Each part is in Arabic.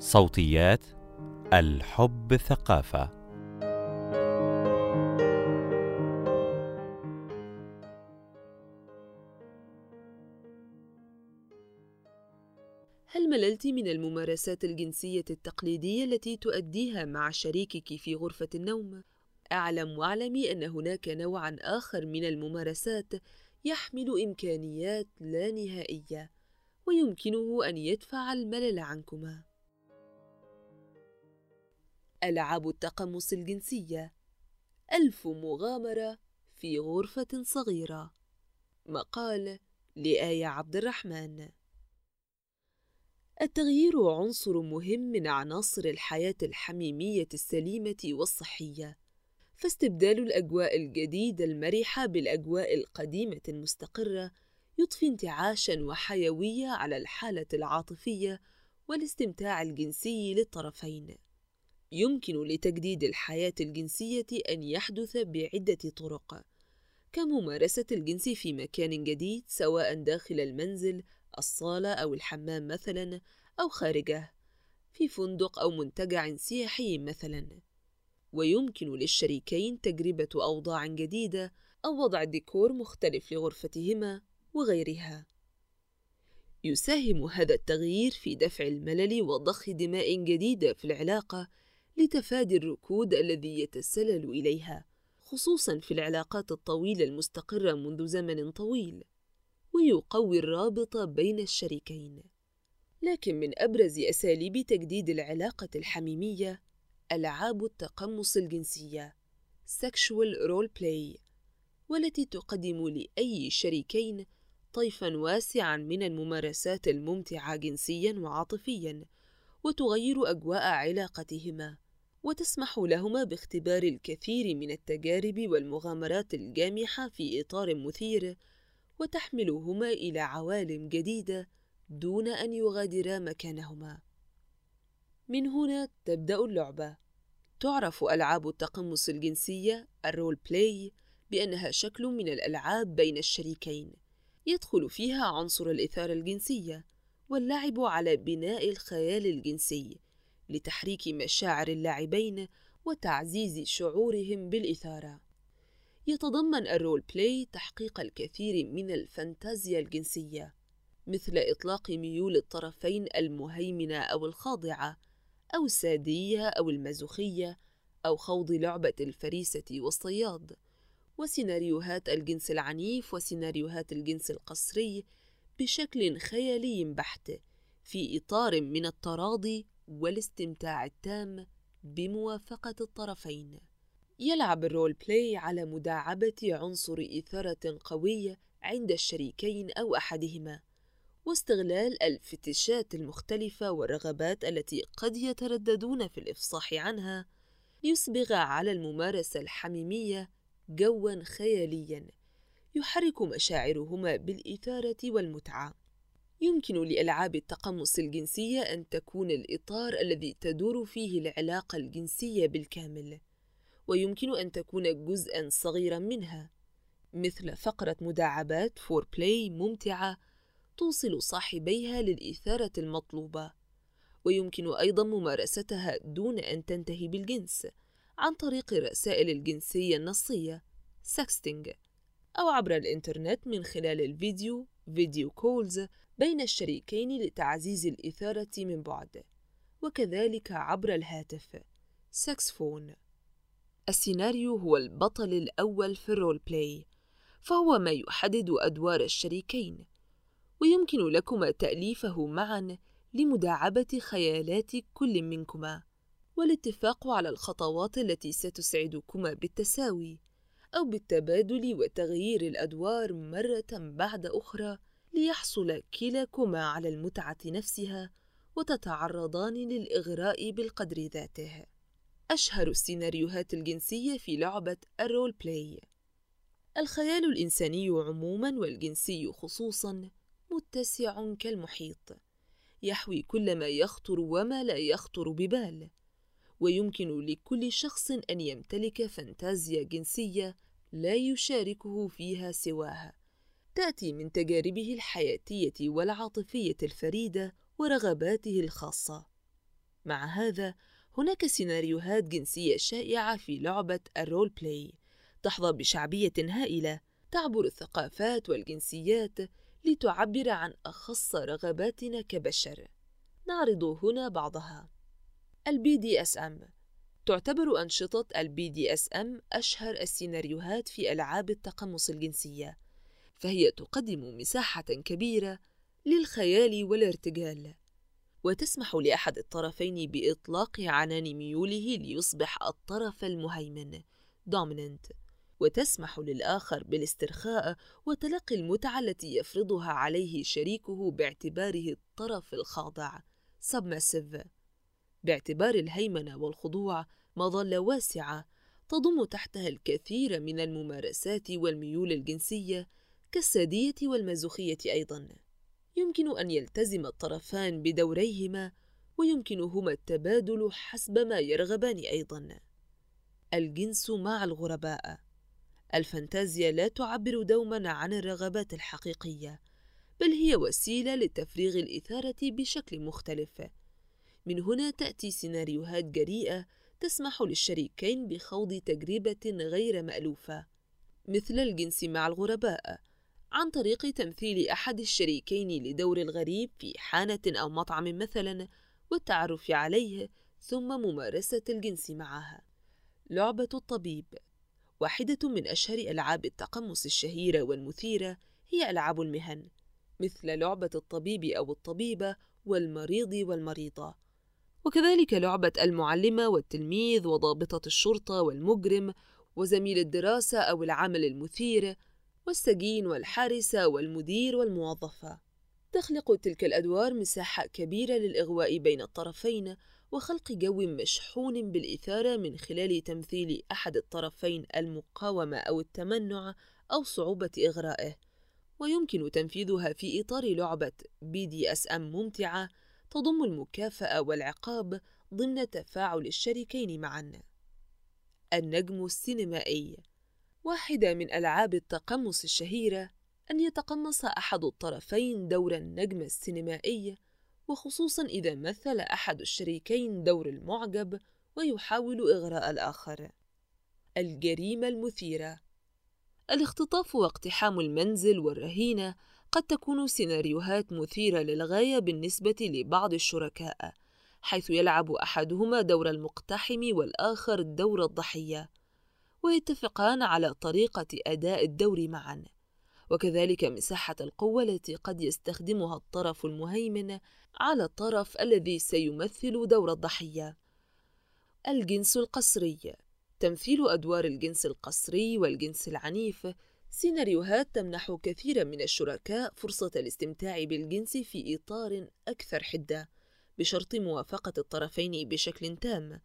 صوتيات الحب ثقافة هل مللت من الممارسات الجنسية التقليدية التي تؤديها مع شريكك في غرفة النوم؟ أعلم وأعلمي أن هناك نوعًا آخر من الممارسات يحمل إمكانيات لا نهائية، ويمكنه أن يدفع الملل عنكما. ألعاب التقمص الجنسية. ألف مغامرة في غرفة صغيرة. مقال لآية عبد الرحمن. التغيير عنصر مهم من عناصر الحياة الحميمية السليمة والصحية. فاستبدال الأجواء الجديدة المرحة بالأجواء القديمة المستقرة يضفي انتعاشا وحيوية على الحالة العاطفية والاستمتاع الجنسي للطرفين. يمكن لتجديد الحياة الجنسية أن يحدث بعدة طرق. كممارسة الجنس في مكان جديد سواء داخل المنزل الصالة أو الحمام مثلا أو خارجه في فندق أو منتجع سياحي مثلا. ويمكن للشريكين تجربة أوضاع جديدة أو وضع ديكور مختلف لغرفتهما وغيرها. يساهم هذا التغيير في دفع الملل وضخ دماء جديدة في العلاقة لتفادي الركود الذي يتسلل إليها خصوصا في العلاقات الطويلة المستقرة منذ زمن طويل ويقوي الرابط بين الشريكين. لكن من أبرز أساليب تجديد العلاقة الحميمية ألعاب التقمص الجنسية sexual role play والتي تقدم لأي شريكين طيفا واسعا من الممارسات الممتعة جنسيا وعاطفيا وتغير أجواء علاقتهما. وتسمح لهما باختبار الكثير من التجارب والمغامرات الجامحة في إطار مثير وتحملهما إلى عوالم جديدة دون أن يغادرا مكانهما. من هنا تبدأ اللعبة. تعرف ألعاب التقمص الجنسية ال role play بأنها شكل من الألعاب بين الشريكين يدخل فيها عنصر الإثارة الجنسية واللعب على بناء الخيال الجنسي لتحريك مشاعر اللاعبين وتعزيز شعورهم بالإثارة. يتضمن ال role play تحقيق الكثير من الفانتازيا الجنسية مثل إطلاق ميول الطرفين المهيمنة أو الخاضعة أو السادية أو المازوخية أو خوض لعبة الفريسة والصياد وسيناريوهات الجنس العنيف وسيناريوهات الجنس القسري بشكل خيالي بحت في إطار من التراضي والاستمتاع التام بموافقة الطرفين. يلعب ال role play على مداعبة عنصر إثارة قوية عند الشريكين أو أحدهما، واستغلال الفتشات المختلفة والرغبات التي قد يترددون في الإفصاح عنها ليسبغ على الممارسة الحميمية جوا خياليا يحرك مشاعرهما بالإثارة والمتعة. يمكن لألعاب التقمص الجنسية أن تكون الإطار الذي تدور فيه العلاقة الجنسية بالكامل، ويمكن أن تكون جزءًا صغيرًا منها، مثل فقرة مداعبات foreplay ممتعة توصل صاحبيها للإثارة المطلوبة، ويمكن أيضًا ممارستها دون أن تنتهي بالجنس عن طريق الرسائل الجنسية النصية sexting أو عبر الإنترنت من خلال الفيديو video calls بين الشريكين لتعزيز الإثارة من بعد وكذلك عبر الهاتف. sex phone. السيناريو هو البطل الأول في ال role play فهو ما يحدد أدوار الشريكين ويمكن لكما تأليفه معا لمداعبة خيالات كل منكما والاتفاق على الخطوات التي ستسعدكما بالتساوي أو بالتبادل وتغيير الأدوار مرة بعد أخرى ليحصل كلاكما على المتعة نفسها وتتعرضان للإغراء بالقدر ذاته. أشهر السيناريوهات الجنسية في لعبة ال role play. الخيال الإنساني عموما والجنسي خصوصا متسع كالمحيط. يحوي كل ما يخطر وما لا يخطر ببال. ويمكن لكل شخص أن يمتلك فانتازيا جنسية لا يشاركه فيها سواه تأتي من تجاربه الحياتية والعاطفية الفريدة ورغباته الخاصة. مع هذا هناك سيناريوهات جنسية شائعة في لعبة ال role play تحظى بشعبية هائلة تعبر الثقافات والجنسيات لتعبر عن أخص رغباتنا كبشر. نعرض هنا بعضها. ال BDSM تعتبر أنشطة ال BDSM أشهر السيناريوهات في ألعاب التقمص الجنسية. فهي تقدم مساحة كبيرة للخيال والارتجال وتسمح لأحد الطرفين بإطلاق عنان ميوله ليصبح الطرف المهيمن dominant وتسمح للآخر بالاسترخاء وتلقي المتعة التي يفرضها عليه شريكه باعتباره الطرف الخاضع submissive باعتبار الهيمنة والخضوع مظلة واسعة تضم تحتها الكثير من الممارسات والميول الجنسية كالسادية والمازوخية أيضاً. يمكن أن يلتزم الطرفان بدوريهما ويمكنهما التبادل حسب ما يرغبان أيضا. الجنس مع الغرباء. الفانتازيا لا تعبر دوما عن الرغبات الحقيقية بل هي وسيلة لتفريغ الإثارة بشكل مختلف. من هنا تأتي سيناريوهات جريئة تسمح للشريكين بخوض تجربة غير مألوفة مثل الجنس مع الغرباء. عن طريق تمثيل أحد الشريكين لدور الغريب في حانة أو مطعم مثلا والتعرف عليه ثم ممارسة الجنس معها. لعبة الطبيب واحدة من أشهر ألعاب التقمص الشهيرة والمثيرة هي ألعاب المهن مثل لعبة الطبيب أو الطبيبة والمريض والمريضة وكذلك لعبة المعلمة والتلميذ وضابطة الشرطة والمجرم وزميل الدراسة أو العمل المثير والسجين والحارسة والمدير والموظفة. تخلق تلك الأدوار مساحة كبيرة للإغواء بين الطرفين وخلق جو مشحون بالإثارة من خلال تمثيل أحد الطرفين المقاومة أو التمنع أو صعوبة إغرائه. ويمكن تنفيذها في إطار لعبة BDSM ممتعة تضم المكافأة والعقاب ضمن تفاعل الشريكين معا. النجم السينمائي. واحدة من ألعاب التقمص الشهيرة أن يتقمص أحد الطرفين دور النجم السينمائي وخصوصا إذا مثل أحد الشريكين دور المعجب ويحاول إغراء الآخر. الجريمة المثيرة. الاختطاف واقتحام المنزل والرهينة قد تكون سيناريوهات مثيرة للغاية بالنسبة لبعض الشركاء حيث يلعب أحدهما دور المقتحم والآخر دور الضحية. ويتفقان على طريقة أداء الدور معا. وكذلك مساحة القوة التي قد يستخدمها الطرف المهيمن على الطرف الذي سيمثل دور الضحية. الجنس القصري. تمثيل أدوار الجنس القصري والجنس العنيف. سيناريوهات تمنح كثيرا من الشركاء فرصة الاستمتاع بالجنس في إطار أكثر حدة بشرط موافقة الطرفين بشكل تام.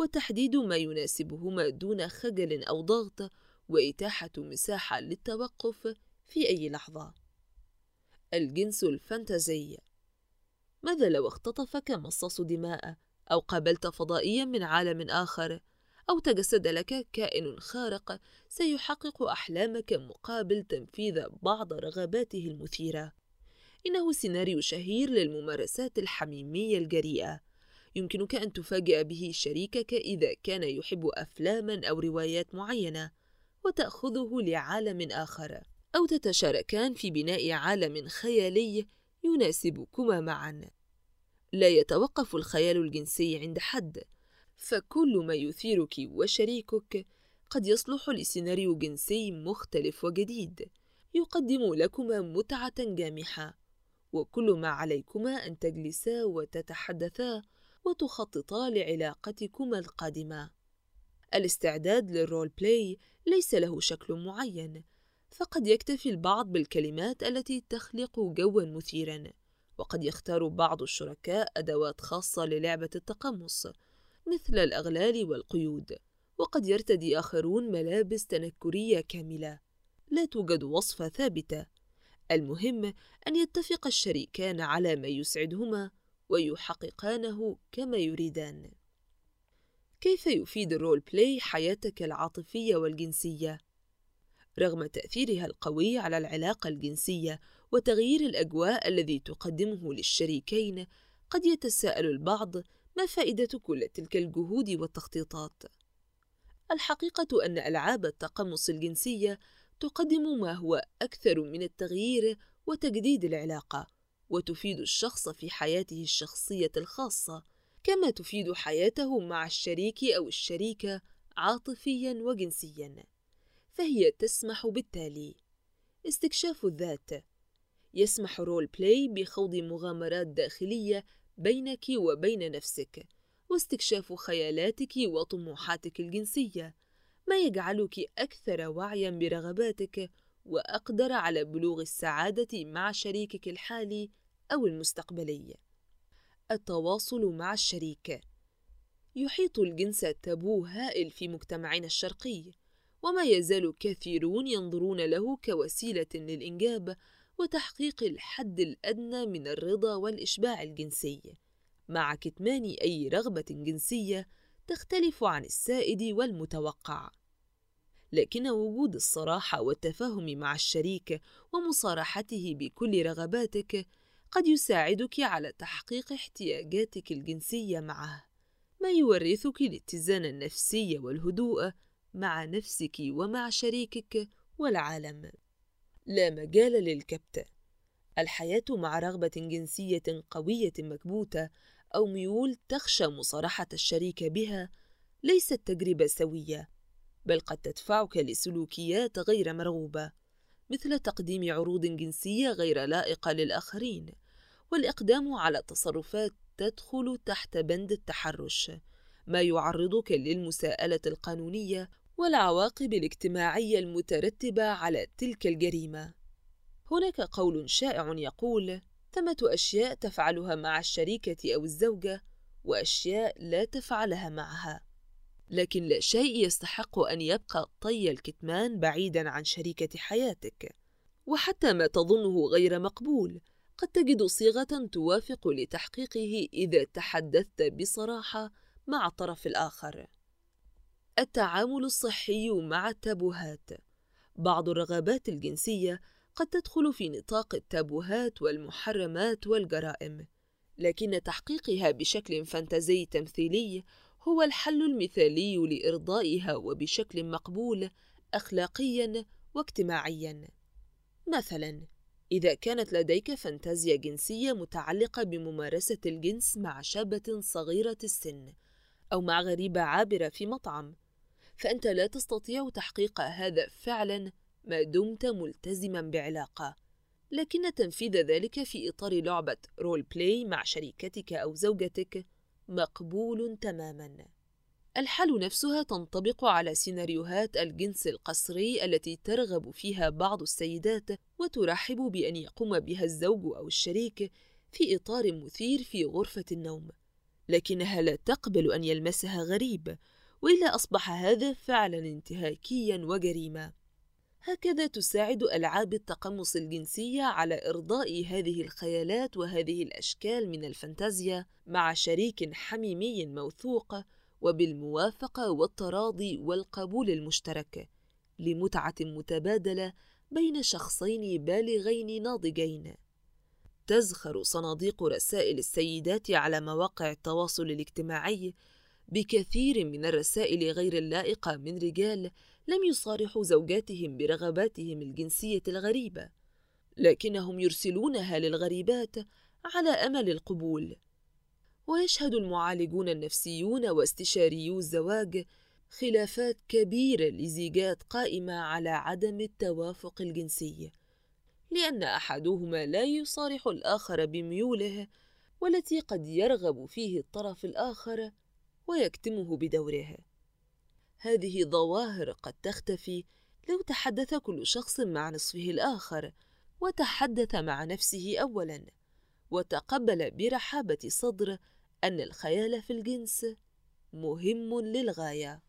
وتحديد ما يناسبهما دون خجل أو ضغط وإتاحة مساحة للتوقف في أي لحظة. الجنس الفانتازي. ماذا لو اختطفك مصاص دماء أو قابلت فضائيا من عالم آخر أو تجسد لك كائن خارق سيحقق أحلامك مقابل تنفيذ بعض رغباته المثيرة. إنه سيناريو شهير للممارسات الحميمية الجريئة. يمكنك أن تفاجأ به شريكك إذا كان يحب أفلاما أو روايات معينة وتأخذه لعالم آخر. أو تتشاركان في بناء عالم خيالي يناسبكما معا. لا يتوقف الخيال الجنسي عند حد. فكل ما يثيرك وشريكك قد يصلح لسيناريو جنسي مختلف وجديد. يقدم لكما متعة جامحة. وكل ما عليكما أن تجلسا وتتحدثا وتخططا لعلاقتكما القادمة. الاستعداد للرول بلاي ليس له شكل معين فقد يكتفي البعض بالكلمات التي تخلق جوا مثيرا وقد يختار بعض الشركاء أدوات خاصة للعبة التقمص مثل الأغلال والقيود وقد يرتدي آخرون ملابس تنكرية كاملة. لا توجد وصفة ثابتة. المهم أن يتفق الشريكان على ما يسعدهما. ويحققانه كما يريدان كيف يفيد الرول بلاي حياتك العاطفية والجنسية؟ رغم تأثيرها القوي على العلاقة الجنسية وتغيير الأجواء الذي تقدمه للشريكين قد يتساءل البعض ما فائدة كل تلك الجهود والتخطيطات؟ الحقيقة أن ألعاب التقمص الجنسية تقدم ما هو أكثر من التغيير وتجديد العلاقة، وتفيد الشخص في حياته الشخصية الخاصة، كما تفيد حياته مع الشريك أو الشريكة عاطفيًا وجنسيًا. فهي تسمح بالتالي: استكشاف الذات. يسمح role play بخوض مغامرات داخلية بينك وبين نفسك واستكشاف خيالاتك وطموحاتك الجنسية. ما يجعلك أكثر وعيا برغباتك وأقدر على بلوغ السعادة مع شريكك الحالي أو المستقبلي التواصل مع الشريك. يحيط الجنس تابو هائل في مجتمعنا الشرقي وما يزال كثيرون ينظرون له كوسيلة للإنجاب وتحقيق الحد الأدنى من الرضا والإشباع الجنسي. مع كتمان أي رغبة جنسية تختلف عن السائد والمتوقع. لكن وجود الصراحة والتفاهم مع الشريك ومصارحته بكل رغباتك قد يساعدك على تحقيق احتياجاتك الجنسية معه ما يورثك الاتزان النفسي والهدوء مع نفسك ومع شريكك والعالم. لا مجال للكبت الحياة مع رغبة جنسية قوية مكبوتة أو ميول تخشى مصارحة الشريك بها ليست تجربة سوية بل قد تدفعك لسلوكيات غير مرغوبة. مثل تقديم عروض جنسية غير لائقة للآخرين والإقدام على تصرفات تدخل تحت بند التحرش ما يعرضك للمساءلة القانونية والعواقب الاجتماعية المترتبة على تلك الجريمة. هناك قول شائع يقول: ثمة أشياء تفعلها مع الشريكة أو الزوجة، وأشياء لا تفعلها معها. لكن لا شيء يستحق أن يبقى طي الكتمان بعيدًا عن شريكة حياتك. وحتى ما تظنه غير مقبول، قد تجد صيغة توافق لتحقيقه إذا تحدثت بصراحة مع الطرف الآخر. التعامل الصحي مع التابوهات بعض الرغبات الجنسية قد تدخل في نطاق التابوهات والمحرمات والجرائم لكن تحقيقها بشكل فانتازي تمثيلي هو الحل المثالي لإرضائها وبشكل مقبول أخلاقيا واجتماعيا. مثلا إذا كانت لديك فانتازيا جنسية متعلقة بممارسة الجنس مع شابة صغيرة السن أو مع غريبة عابرة في مطعم فأنت لا تستطيع تحقيق هذا فعلا ما دمت ملتزما بعلاقة. لكن تنفيذ ذلك في إطار لعبة role play مع شريكتك أو زوجتك مقبول تماما. الحال نفسها تنطبق على سيناريوهات الجنس القسري التي ترغب فيها بعض السيدات وترحب بأن يقوم بها الزوج أو الشريك في إطار مثير في غرفة النوم. لكنها لا تقبل أن يلمسها غريب وإلا أصبح هذا فعلا انتهاكيا وجريمة هكذا تساعد ألعاب التقمص الجنسية على إرضاء هذه الخيالات وهذه الأشكال من الفانتازيا مع شريك حميمي موثوق وبالموافقة والتراضي والقبول المشترك لمتعة متبادلة بين شخصين بالغين ناضجين. تزخر صناديق رسائل السيدات على مواقع التواصل الاجتماعي بكثير من الرسائل غير اللائقة من رجال لم يصارحوا زوجاتهم برغباتهم الجنسية الغريبة، لكنهم يرسلونها للغريبات على أمل القبول. ويشهد المعالجون النفسيون واستشاريو الزواج خلافات كبيرة لزيجات قائمة على عدم التوافق الجنسي، لأن أحدهما لا يصارح الآخر بميوله والتي قد يرغب فيه الطرف الآخر ويكتمه بدوره هذه ظواهر قد تختفي لو تحدث كل شخص مع نصفه الآخر وتحدث مع نفسه اولا وتقبل برحابة صدر أن الخيال في الجنس مهم للغاية.